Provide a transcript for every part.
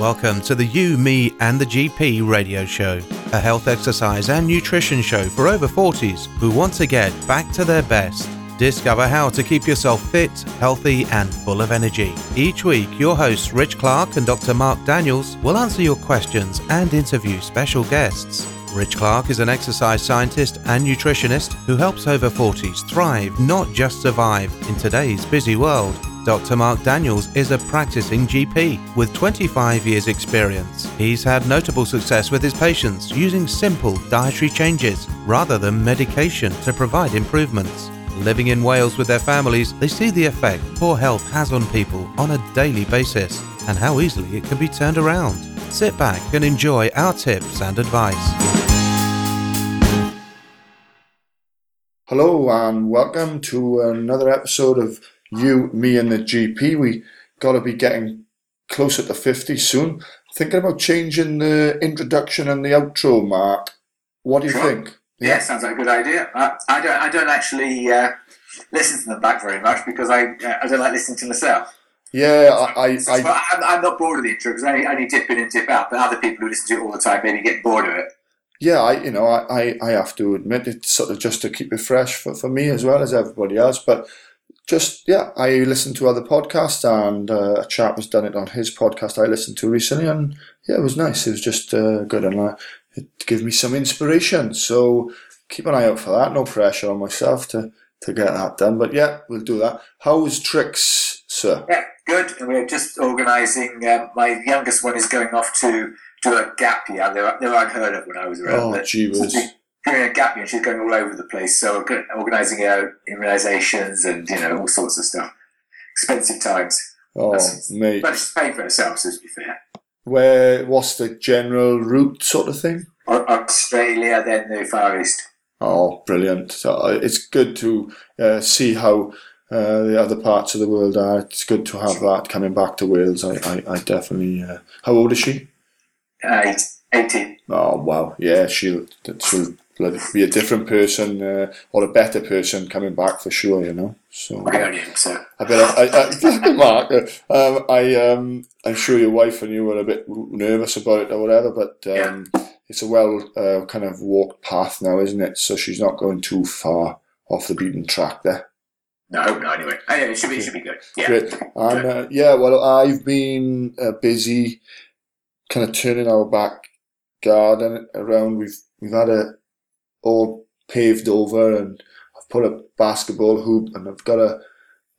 Welcome to the You, Me, and the GP radio show, a health, exercise, and nutrition show for over 40s who want to get back to their best. Discover how to keep yourself fit, healthy, and full of energy. Each week, your hosts Rich Clark and Dr. Mark Daniels will answer your questions and interview special guests. Rich Clark is an exercise scientist and nutritionist who helps over 40s thrive, not just survive, in today's busy world. Dr. Mark Daniels is a practicing GP with 25 years' experience. He's had notable success with his patients using simple dietary changes rather than medication to provide improvements. Living in Wales with their families, they see the effect poor health has on people on a daily basis and how easily it can be turned around. Sit back and enjoy our tips and advice. Hello and welcome to another episode of you, me, and the GP. We got to be getting closer to 50 soon. Thinking about changing the introduction and the outro, Mark. What do you Sure. think? Yeah, sounds like a good idea. I, I don't. I don't actually uh, listen to them back very much because I uh, I don't like listening to myself. Yeah, I, I, I, I'm I'm not bored of the intro because I only dip in and dip out. But other people who listen to it all the time maybe get bored of it. yeah, I, you know, I, I, I have to admit it's sort of just to keep it fresh for, for me as well as everybody else. But just yeah, I listened to other podcasts, and uh, a chap has done it on his podcast I listened to recently, and yeah, it was nice. It was just uh, good, and uh, it gave me some inspiration. So keep an eye out for that. No pressure on myself to to get that done, but yeah, we'll do that. How's tricks, sir? Yeah, good. And we're just organising. Um, my youngest one is going off to do a gap year. They were, they were unheard of when I was around. Oh, gee whiz. Doing a gap year, she's going all over the place. So organising out immunisations and you know all sorts of stuff. Expensive times, Oh, That's- mate, but she's paying for herself. So to be fair. where? What's the general route, sort of thing? Australia, then the Far East. Oh, brilliant! So uh, it's good to uh, see how uh, the other parts of the world are. It's good to have that coming back to Wales. I, I, I definitely. Uh, how old is she? Uh, eight- 18. Oh wow, yeah, she'll she'll be a different person uh, or a better person coming back for sure. You know. So I only hope so. I bet I, I, Mark. uh, Um, I um, I'm sure your wife and you were a bit nervous about it or whatever, but um, it's a well uh, kind of walked path now, isn't it? So she's not going too far off the beaten track there. No, no, anyway. Oh, yeah, it should be, it should be good. Yeah. Great. And uh, yeah, well, I've been uh, busy, kind of turning our back garden around. We've we've had it all paved over, and I've put a basketball hoop, and I've got a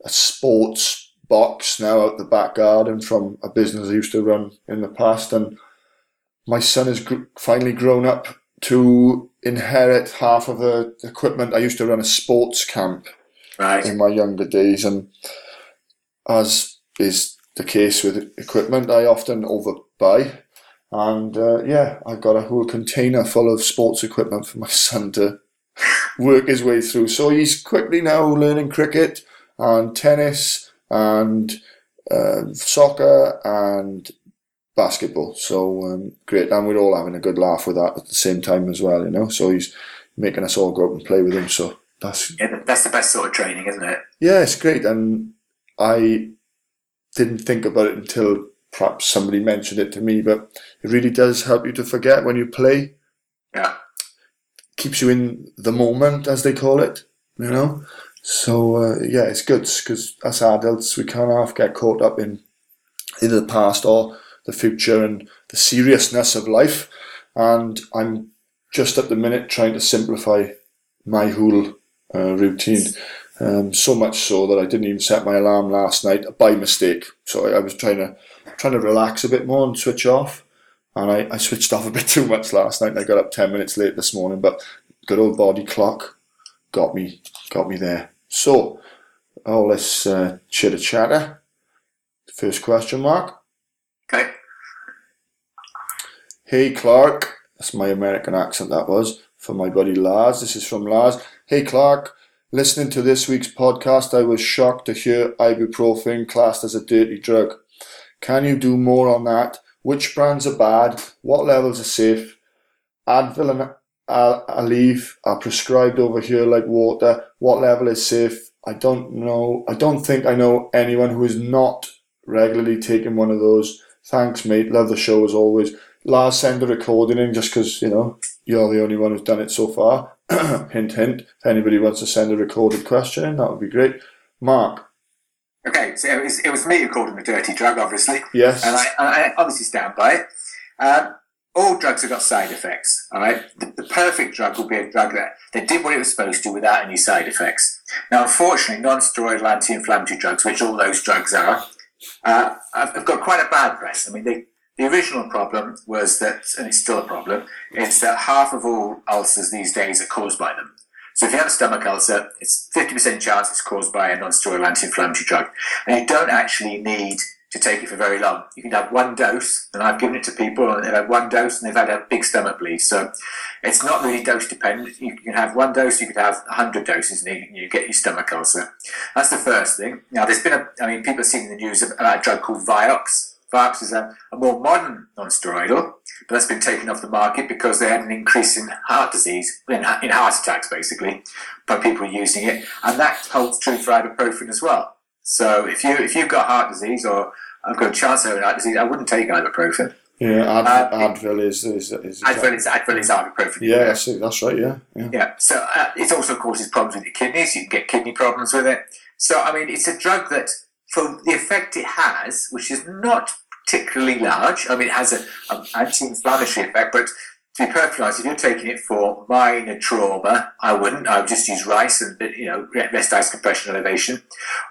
a sports box now out the back garden from a business I used to run in the past, and my son has gr- finally grown up to inherit half of the equipment. I used to run a sports camp Right. in my younger days, and as is the case with equipment, I often overbuy. And uh, yeah, I've got a whole container full of sports equipment for my son to work his way through. So he's quickly now learning cricket and tennis and uh, soccer and basketball. So um, great, and we're all having a good laugh with that at the same time as well, you know. So he's making us all go out and play with him. So that's Yeah, that's the best sort of training, isn't it? yeah, it's great, and I didn't think about it until perhaps somebody mentioned it to me. But it really does help you to forget when you play. Yeah. Keeps you in the moment, as they call it. You know. So uh, yeah, it's good because as adults we can't half get caught up in either the past or the future and the seriousness of life. And I'm just at the minute trying to simplify my whole uh, routine. Um, so much so that I didn't even set my alarm last night by mistake. So I, I was trying to trying to relax a bit more and switch off. And I, I switched off a bit too much last night. And I got up ten minutes late this morning, but good old body clock got me got me there. So, oh, let's uh, chitter chatter. First question mark. Okay. Hey Clark, that's my American accent that was, for my buddy Lars. This is from Lars. Hey Clark, listening to this week's podcast, I was shocked to hear ibuprofen classed as a dirty drug. Can you do more on that? Which brands are bad? What levels are safe? Advil and Al- Aleve are prescribed over here like water. What level is safe? I don't know. I don't think I know anyone who is not regularly taking one of those. Thanks, mate. Love the show as always. Lars, send the recording in just because, you know, you're the only one who's done it so far. hint, hint. If anybody wants to send a recorded question in, that would be great. Mark. Okay, so it was, it was me who called him a dirty drug, obviously. Yes. And I, I obviously stand by it. Um, all drugs have got side effects, all right? The, the, perfect drug will be a drug that, that did what it was supposed to without any side effects. Now, unfortunately, non-steroidal anti-inflammatory drugs, which all those drugs are, uh, have got quite a bad press. I mean, they, the original problem was that, and it's still a problem, it's that half of all ulcers these days are caused by them. So if you have a stomach ulcer, it's 50% chance it's caused by a non-steroidal anti-inflammatory drug. And you don't actually need to take it for very long. You can have one dose, and I've given it to people, and they've had one dose, and they've had a big stomach bleed. So it's not really dose dependent. You can have one dose, you could have 100 doses, and you, get your stomach ulcer. That's the first thing. Now, there's been a, I mean, people have seen in the news about a drug called Vioxx. Vioxx is a, a more modern non-steroidal, but that's been taken off the market because they had an increase in heart disease, in, in heart attacks, basically, by people using it. And that holds true for ibuprofen as well. So if you if you've got heart disease or I've got a chance of having heart disease, I wouldn't take ibuprofen. Yeah, Ad, um, Advil is is, is Advil is Advil is ibuprofen. Yeah, that's, that's right. Yeah, yeah. yeah. So uh, it also causes problems with your kidneys. You can get kidney problems with it. So I mean, it's a drug that, for the effect it has, which is not particularly large. I mean, it has an anti-inflammatory effect, but to be perfectly honest, if you're taking it for minor trauma, I wouldn't. I would just use RICE and you know rest ice compression elevation.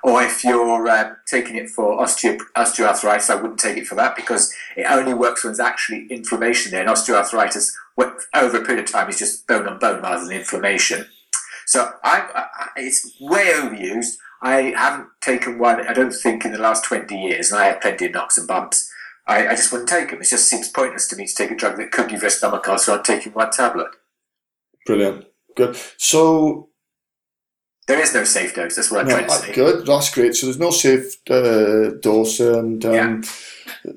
Or if you're um, taking it for osteo- osteoarthritis, I wouldn't take it for that because it only works when there's actually inflammation there. And osteoarthritis, over a period of time, is just bone on bone rather than inflammation. So I, I, it's way overused. I haven't taken one. I don't think in the last twenty years, and I have plenty of knocks and bumps. I, I just wouldn't take them. It just seems pointless to me to take a drug that could give you a stomach ulcer on taking one tablet. Brilliant. Good. So there is no safe dose. That's what I'm no, trying to say. Good. That's great. So there's no safe uh, dose, and um, yeah.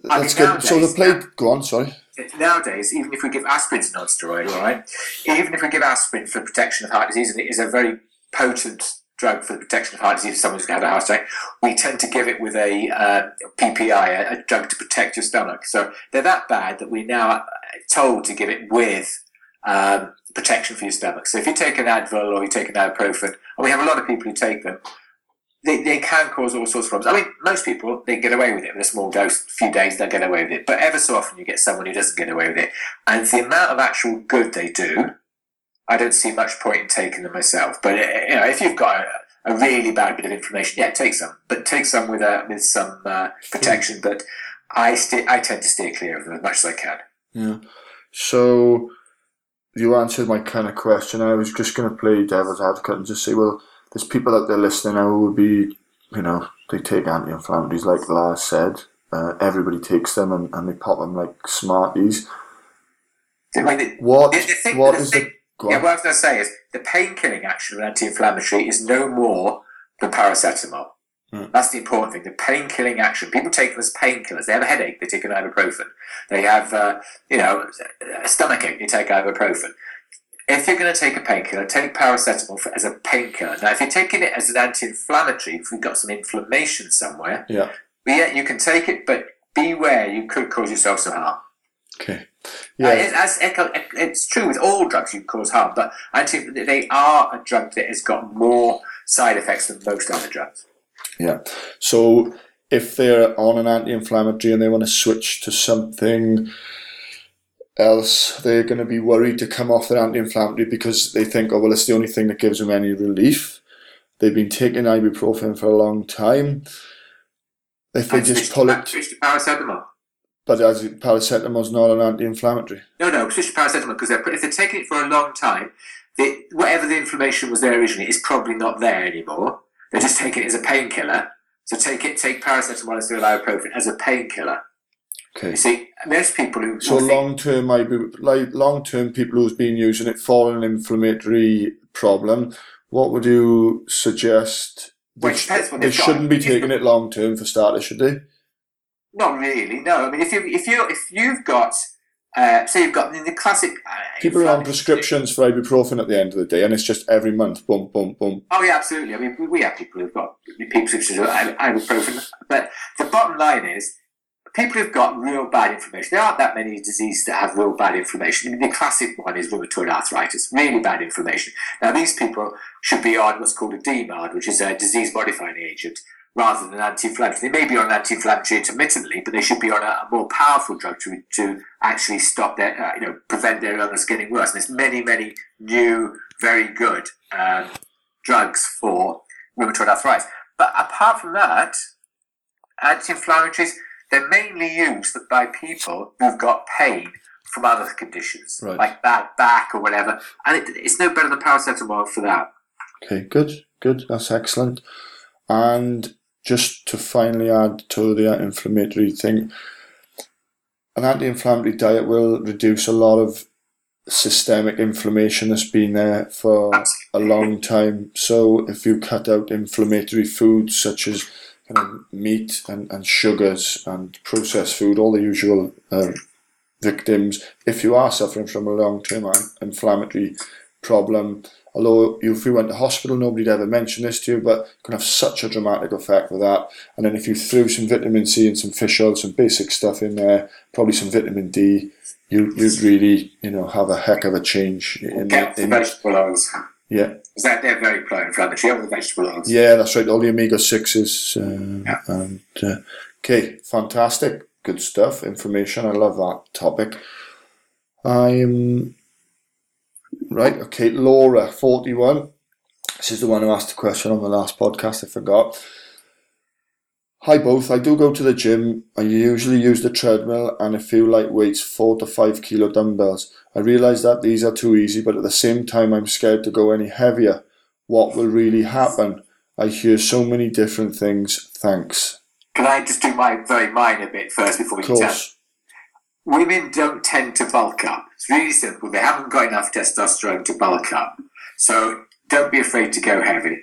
that's good. Nowadays, so the play. Go on. Sorry. Nowadays, even if we give aspirin to non-steroidal, right? Even if we give aspirin for protection of heart disease, and it is a very potent drug for the protection of heart disease if someone's had a heart attack, we tend to give it with a uh, PPI, a, a, drug to protect your stomach. So they're that bad that we're now told to give it with um, protection for your stomach. So if you take an Advil or you take an ibuprofen, and we have a lot of people who take them, they, they can cause all sorts of problems. I mean, most people, they get away with it with a small dose, a few days, they'll get away with it. But ever so often you get someone who doesn't get away with it. And the amount of actual good they do, I don't see much point in taking them myself. But uh, you know, if you've got a, a really bad bit of inflammation, yeah, take some, but take some with a, with some uh, protection. But I st- I tend to stay clear of them as much as I can. Yeah. So you answered my kind of question. I was just going to play devil's advocate and just say, well, there's people out there listening who would be, you know, they take anti-inflammatories like Lars said. Uh, everybody takes them and, and they pop them like Smarties. I mean, the, what the, the thing, what is the yeah, what I was going to say is the pain killing action of an anti-inflammatory is no more than paracetamol. Mm. That's the important thing. The pain killing action. People take them as painkillers. They have a headache, they take an ibuprofen. They have, uh, you know, a stomach ache, they take ibuprofen. If you're going to take a painkiller, take paracetamol for, as a painkiller. Now, if you're taking it as an anti-inflammatory, if you've got some inflammation somewhere, yeah, yeah, you can take it, but beware, you could cause yourself some harm. Okay. Yeah. Uh, it's, it's, true with all drugs you cause harm, but I think they are a drug that has got more side effects than most other drugs. Yeah. So if they're on an anti-inflammatory and they want to switch to something else, they're going to be worried to come off their anti-inflammatory because they think, oh well, it's the only thing that gives them any relief. They've been taking ibuprofen for a long time. If they just pull it, switch to paracetamol. But as paracetamol is not an anti-inflammatory. No, no, to paracetamol because if they're taking it for a long time, the, whatever the inflammation was there originally is probably not there anymore. They're just taking it as a painkiller. So take it, take paracetamol instead of ibuprofen as a painkiller. Okay. You see, most people who so long term, like long term people who's been using it for an inflammatory problem, what would you suggest? Well, they, they shouldn't be taking it long term for starters, should they? Not really. No. I mean, if you if you if you've got uh, so you've got the, the classic. Uh, People are on prescriptions for ibuprofen at the end of the day, and it's just every month, boom, boom, boom. Oh yeah, absolutely. I mean, we have people who've got people of ibuprofen, but the bottom line is people who've got real bad inflammation, there aren't that many diseases that have real bad inflammation. I mean, the classic one is rheumatoid arthritis, really bad inflammation. Now, these people should be on what's called a DMARD, which is a disease modifying agent, rather than anti-inflammatory. They may be on anti-inflammatory intermittently, but they should be on a, a more powerful drug to, to actually stop their, uh, you know, prevent their illness getting worse. And there's many, many new, very good um, drugs for rheumatoid arthritis. But apart from that, anti-inflammatories, they're mainly used by people who've got pain from other conditions, Right. like bad back or whatever. And it, it's no better than paracetamol for that. Okay, good, good. That's excellent. And just to finally add to the inflammatory thing, an anti-inflammatory diet will reduce a lot of systemic inflammation that's been there for a long time. So if you cut out inflammatory foods such as meat and, and sugars and processed food, all the usual uh, victims, if you are suffering from a long-term inflammatory problem, although if you went to hospital, nobody'd ever mention this to you, but it can have such a dramatic effect with that. And then if you threw some vitamin C and some fish oil, some basic stuff in there, probably some vitamin D, you, you'd really, you know, have a heck of a change in, the in vegetable oils. yeah. Is that they're very pro-inflammatory? All the vegetable oils. Yeah, that's right. All the omega sixes. Uh, Yeah. And uh, okay, fantastic, good stuff. Information. I love that topic. I'm right. Okay, Laura, forty-one. This is the one who asked the question on the last podcast. I forgot. Hi both. I do go to the gym. I usually use the treadmill and a few light weights, four to five kilo dumbbells. I realise that these are too easy, but at the same time, I'm scared to go any heavier. What will really happen? I hear so many different things. Thanks. Can I just do my very minor bit first before we Of can tell? course. Women don't tend to bulk up. It's really simple. They haven't got enough testosterone to bulk up. So don't be afraid to go heavy.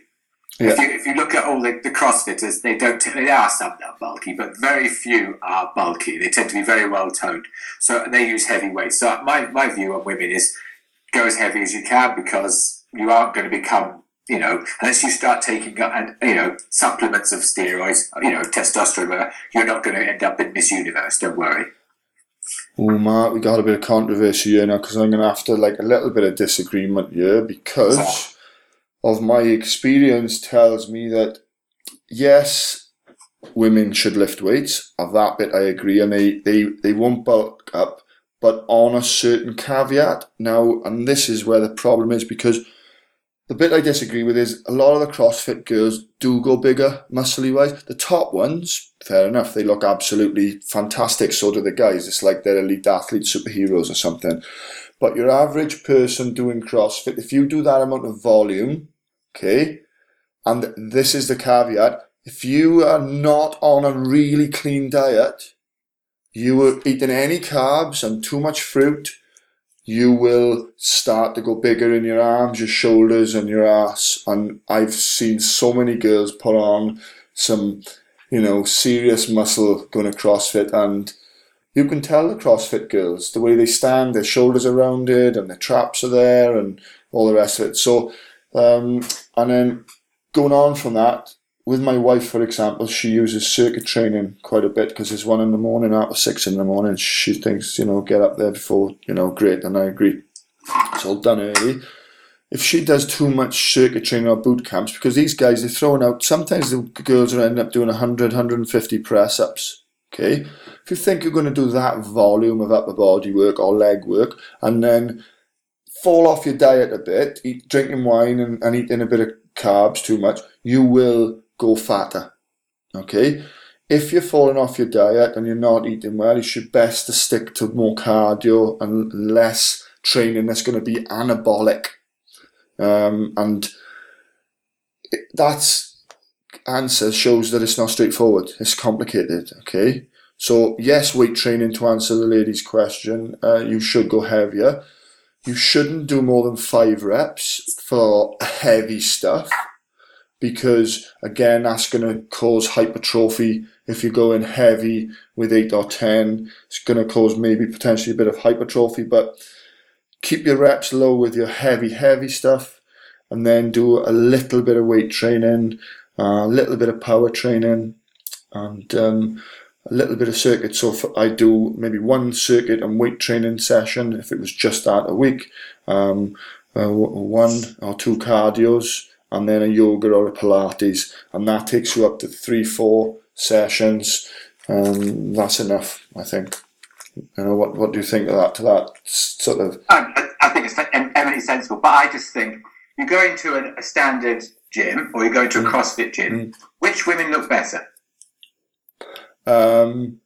If, you, if you look at all the, the CrossFitters, they don't. There are some that are bulky, but very few are bulky. They tend to be very well toned. So and they use heavy weights. So my, my view on women is go as heavy as you can because you aren't going to become, you know, unless you start taking and you know supplements of steroids, you know, testosterone, you're not going to end up in Miss Universe. Don't worry. Oh, Mark, we got a bit of controversy here now because I'm going to have to like a little bit of disagreement here because of my experience tells me that yes, women should lift weights. Of that bit, I agree, and they they they won't bulk up, but on a certain caveat. Now, and this is where the problem is because. The bit I disagree with is a lot of the CrossFit girls do go bigger, muscly wise. The top ones, fair enough, they look absolutely fantastic. So do the guys. It's like they're elite athletes, superheroes or something. But your average person doing CrossFit, if you do that amount of volume, okay, and this is the caveat, if you are not on a really clean diet, you are eating any carbs and too much fruit, you will start to go bigger in your arms, your shoulders, and your ass. And I've seen so many girls put on some, you know, serious muscle going to CrossFit, and you can tell the CrossFit girls the way they stand, their shoulders are rounded, and their traps are there, and all the rest of it. So, um, and then going on from that, with my wife, for example, she uses circuit training quite a bit because it's one in the morning, of six in the morning. She thinks, you know, get up there before, you know, great, and I agree. It's all done early. If she does too much circuit training or boot camps, because these guys, they're throwing out, sometimes the girls are ending up doing 100, 150 press ups. Okay? If you think you're going to do that volume of upper body work or leg work, and then fall off your diet a bit, eat, drinking wine and, and eating a bit of carbs too much, you will go fatter. Okay? If you're falling off your diet and you're not eating well, you should best to stick to more cardio and less training that's going to be anabolic. Um, and that answer shows that it's not straightforward. It's complicated. Okay? So yes, weight training to answer the lady's question, uh, you should go heavier. You shouldn't do more than five reps for heavy stuff because again, that's going to cause hypertrophy. If you're going heavy with eight or ten, it's going to cause maybe potentially a bit of hypertrophy. But keep your reps low with your heavy, heavy stuff, and then do a little bit of weight training, a little bit of power training, and um, a little bit of circuit. So I do maybe one circuit and weight training session, if it was just that a week, um, uh, one or two cardios, and then a yoga or a Pilates, and that takes you up to three, four sessions. and that's enough, I think. You know, what what do you think of that? To that sort of? I, I think it's eminently sensible, but I just think you go into a, a standard gym or you go to a mm. CrossFit gym. Mm. Which women look better? Um,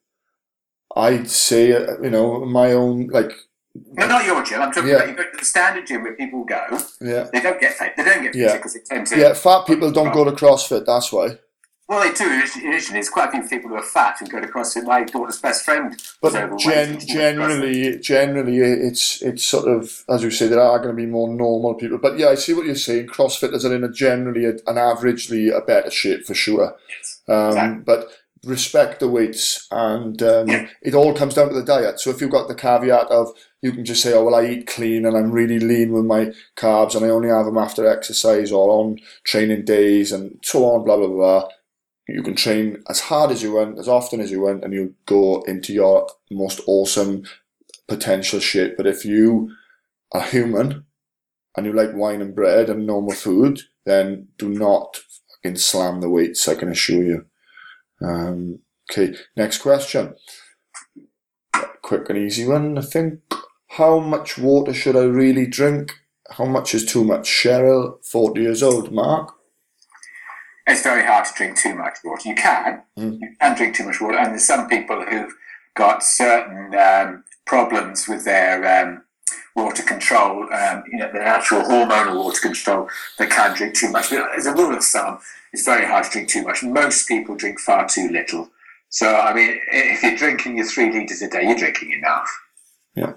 I'd say uh, you know my own like. No, not your gym. I'm talking yeah. about you go to the standard gym where people go. Yeah. They don't get fat. They don't get yeah. because they tend to. Yeah, fat people don't go to CrossFit. That's why. Well, they do initially. There's quite a few people who are fat who go to CrossFit. My daughter's best friend. But gen- generally, generally, it's it's sort of as you say, there are going to be more normal people. But yeah, I see what you're saying. CrossFitters are in a generally a, an averagely a better shape for sure. Yes, um, exactly. But respect the weights, and um, yeah. it all comes down to the diet. So if you've got the caveat of you can just say, oh well, I eat clean and I'm really lean with my carbs, and I only have them after exercise or on training days, and so on, blah blah blah you can train as hard as you want, as often as you want, and you go into your most awesome potential shape. But if you are human and you like wine and bread and normal food, then do not fucking slam the weights, I can assure you. Um, okay, next question. Quick and easy one, I think. How much water should I really drink? How much is too much? Cheryl, 40 years old. Mark? it's very hard to drink too much water. You can, mm. you can drink too much water, and there's some people who've got certain um, problems with their um, water control, um, you know, their natural hormonal water control, they can drink too much. But as a rule of thumb, it's very hard to drink too much. Most people drink far too little. So, I mean, if you're drinking your three litres a day, you're drinking enough. Yeah,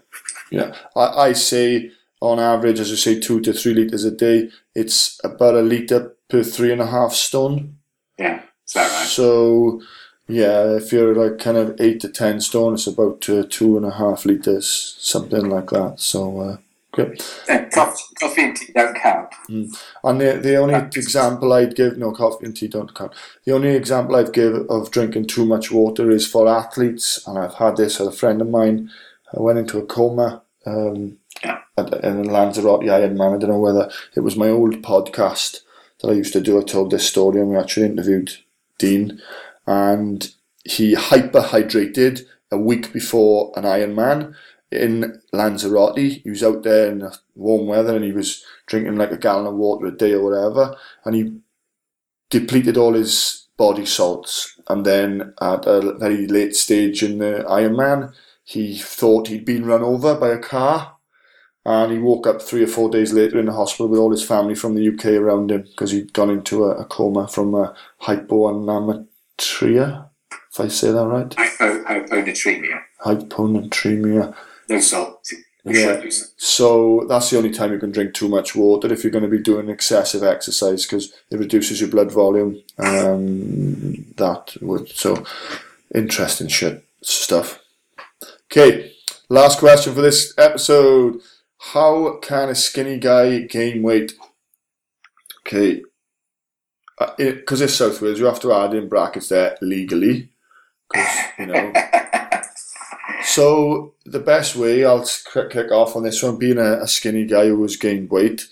yeah. I, I say on average, as you say, two to three litres a day. It's about a litre per three and a half stone. Yeah, is that right? So, yeah, if you're like kind of eight to ten stone, it's about uh, two and a half litres, something like that. So, uh, great. And coffee, coffee and tea don't count. Mm. And the, the only example I'd give, no, coffee and tea don't count. The only example I'd give of drinking too much water is for athletes, and I've had this with a friend of mine. I went into a coma. Um, yeah. in Lanzarote Ironman. I don't know whether it was my old podcast that I used to do. I told this story and we actually interviewed Dean and he hyperhydrated a week before an Ironman in Lanzarote. He was out there in warm weather and he was drinking like a gallon of water a day or whatever and he depleted all his body salts and then at a very late stage in the Ironman he thought he'd been run over by a car and he woke up three or four days later in the hospital with all his family from the UK around him because he'd gone into a, a coma from a hyponatremia, if I say that right. Hypo, hyponatremia. Hyponatremia. No salt. Yeah. So that's the only time you can drink too much water if you're going to be doing excessive exercise because it reduces your blood volume. Um, that would so interesting shit stuff. Okay, last question for this episode. How can a skinny guy gain weight? Okay, because uh, it's South Wales, you have to add in brackets there legally. because you know. so the best way I'll kick off on this one, being a, a skinny guy who has gained weight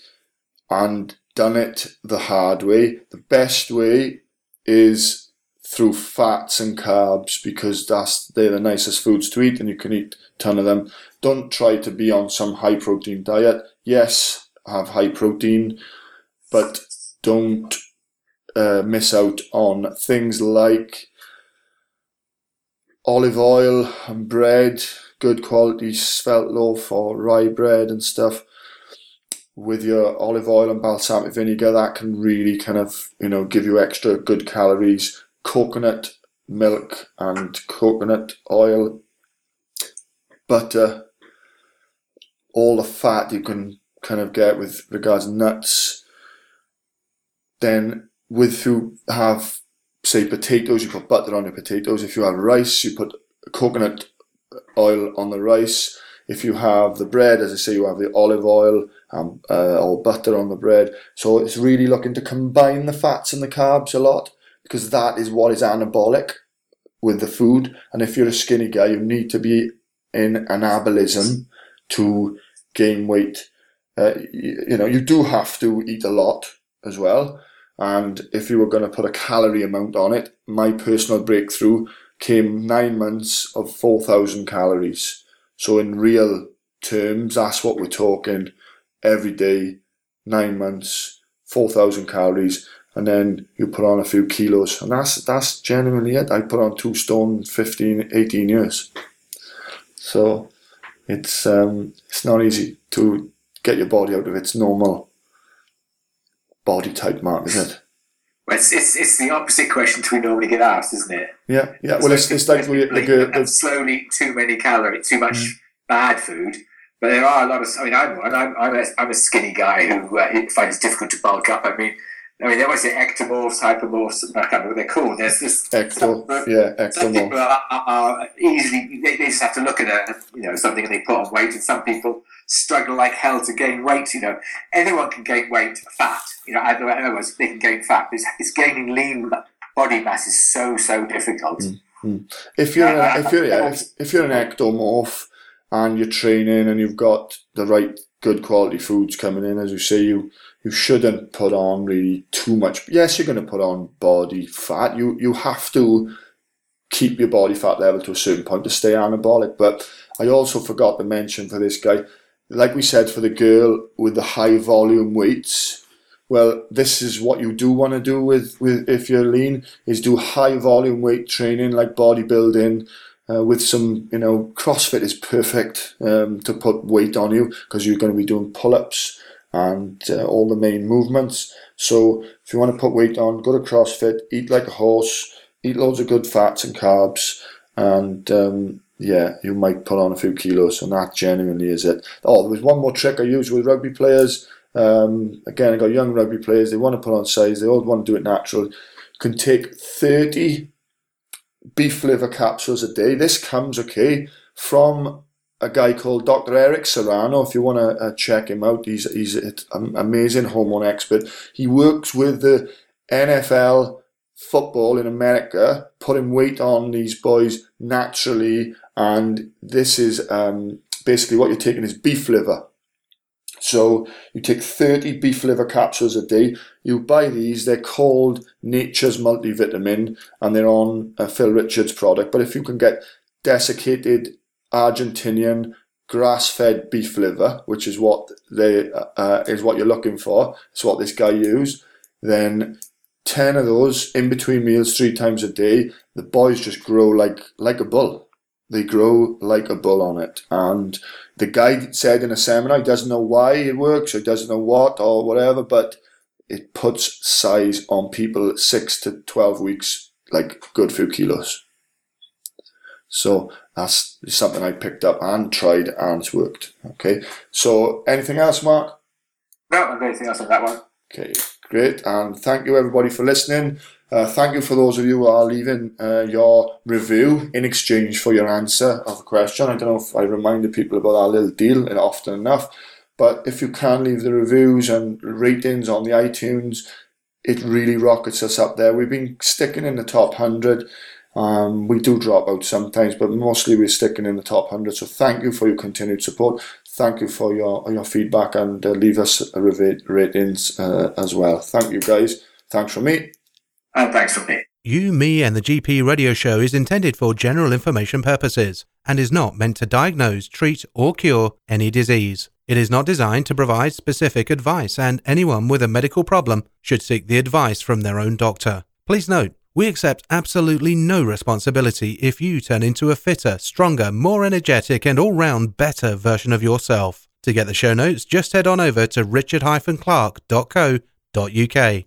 and done it the hard way. The best way is through fats and carbs because that's they're the nicest foods to eat and you can eat a ton of them. Don't try to be on some high protein diet. Yes, have high protein, but don't uh, miss out on things like olive oil and bread, good quality spelt loaf or rye bread and stuff. With your olive oil and balsamic vinegar that can really kind of you know give you extra good calories. Coconut milk and coconut oil, butter, all the fat you can kind of get with regards nuts. Then with you have say potatoes, you put butter on your potatoes. If you have rice, you put coconut oil on the rice. If you have the bread, as I say, you have the olive oil and uh, or butter on the bread. So it's really looking to combine the fats and the carbs a lot because that is what is anabolic with the food. And if you're a skinny guy, you need to be in anabolism to gain weight. Uh, you, you know, you do have to eat a lot as well. And if you were going to put a calorie amount on it, my personal breakthrough came nine months of 4,000 calories. So in real terms, that's what we're talking every day, nine months, 4,000 calories, and then you put on a few kilos. And that's, that's genuinely it. I put on two stone 15, 18 years. So it's, um, it's not easy to get your body out of its normal body type mark, isn't it? Well, it's, it's, it's the opposite question to we normally get asked, isn't it? Yeah, yeah. Well, it's, it's like, we, like a, a, slowly too many calories, too much mm. bad food. But there are a lot of. I mean, I'm I'm, I'm, a, I'm a skinny guy who uh, finds it difficult to bulk up. I mean, I mean, they always say ectomorphs, hypermorphs, I can't remember what they're called. There's this. Ecto, yeah, ectomorph. Some people are, are, easily, they, they, just have to look at a, you know, something and they put on weight, and some people struggle like hell to gain weight. You know, anyone can gain weight, fat. You know, other words, they can gain fat. It's, it's gaining lean body mass is so so difficult. Mm-hmm. If you're uh, if you're yeah, if, if you're an ectomorph and you're training and you've got the right good quality foods coming in, as you say, you you shouldn't put on really too much. Yes, you're going to put on body fat. You you have to keep your body fat level to a certain point to stay anabolic. But I also forgot to mention for this guy, like we said for the girl with the high volume weights. Well, this is what you do want to do with, with if you're lean is do high volume weight training like bodybuilding, uh, with some, you know, CrossFit is perfect um, to put weight on you because you're going to be doing pull ups, and uh, all the main movements. So if you want to put weight on, go to CrossFit, eat like a horse, eat loads of good fats and carbs, and um, yeah, you might put on a few kilos, and that genuinely is it. Oh, there was one more trick I use with rugby players. Um, again, I got young rugby players. They want to put on size. They all want to do it natural. Can take thirty beef liver capsules a day. This comes okay from a guy called Dr. Eric Serrano. If you want to uh, check him out, he's he's an amazing hormone expert. He works with the NFL football in America, putting weight on these boys naturally, and this is um, basically what you're taking is beef liver. So you take 30 beef liver capsules a day. You buy these, they're called Nature's Multivitamin, and they're on a Phil Richards product. But if you can get desiccated Argentinian grass-fed beef liver, which is what they uh, is what you're looking for. It's what this guy used. Then ten of those in between meals, three times a day. The boys just grow like like a bull. They grow like a bull on it. And the guy said in a seminar, he doesn't know why it works or he doesn't know what or whatever, but it puts size on people six to twelve weeks, like good few kilos. So that's something I picked up and tried and it's worked. Okay. So anything else, Mark? No, anything else on that one. Okay, great. And thank you everybody for listening. Uh, thank you for those of you who are leaving uh, your review in exchange for your answer of a question. I don't know if I reminded people about our little deal often enough, but if you can leave the reviews and ratings on the iTunes, it really rockets us up there. We've been sticking in the top 100 um, we do drop out sometimes, but mostly we're sticking in the top 100. So thank you for your continued support. Thank you for your your feedback and uh, leave us a ratings uh, as well. Thank you guys. Thanks from me. And thanks from me. You, Me, and the GP radio show is intended for general information purposes and is not meant to diagnose, treat, or cure any disease. It is not designed to provide specific advice, and anyone with a medical problem should seek the advice from their own doctor. Please note, we accept absolutely no responsibility if you turn into a fitter, stronger, more energetic, and all round better version of yourself. To get the show notes, just head on over to richard-clark.co.uk.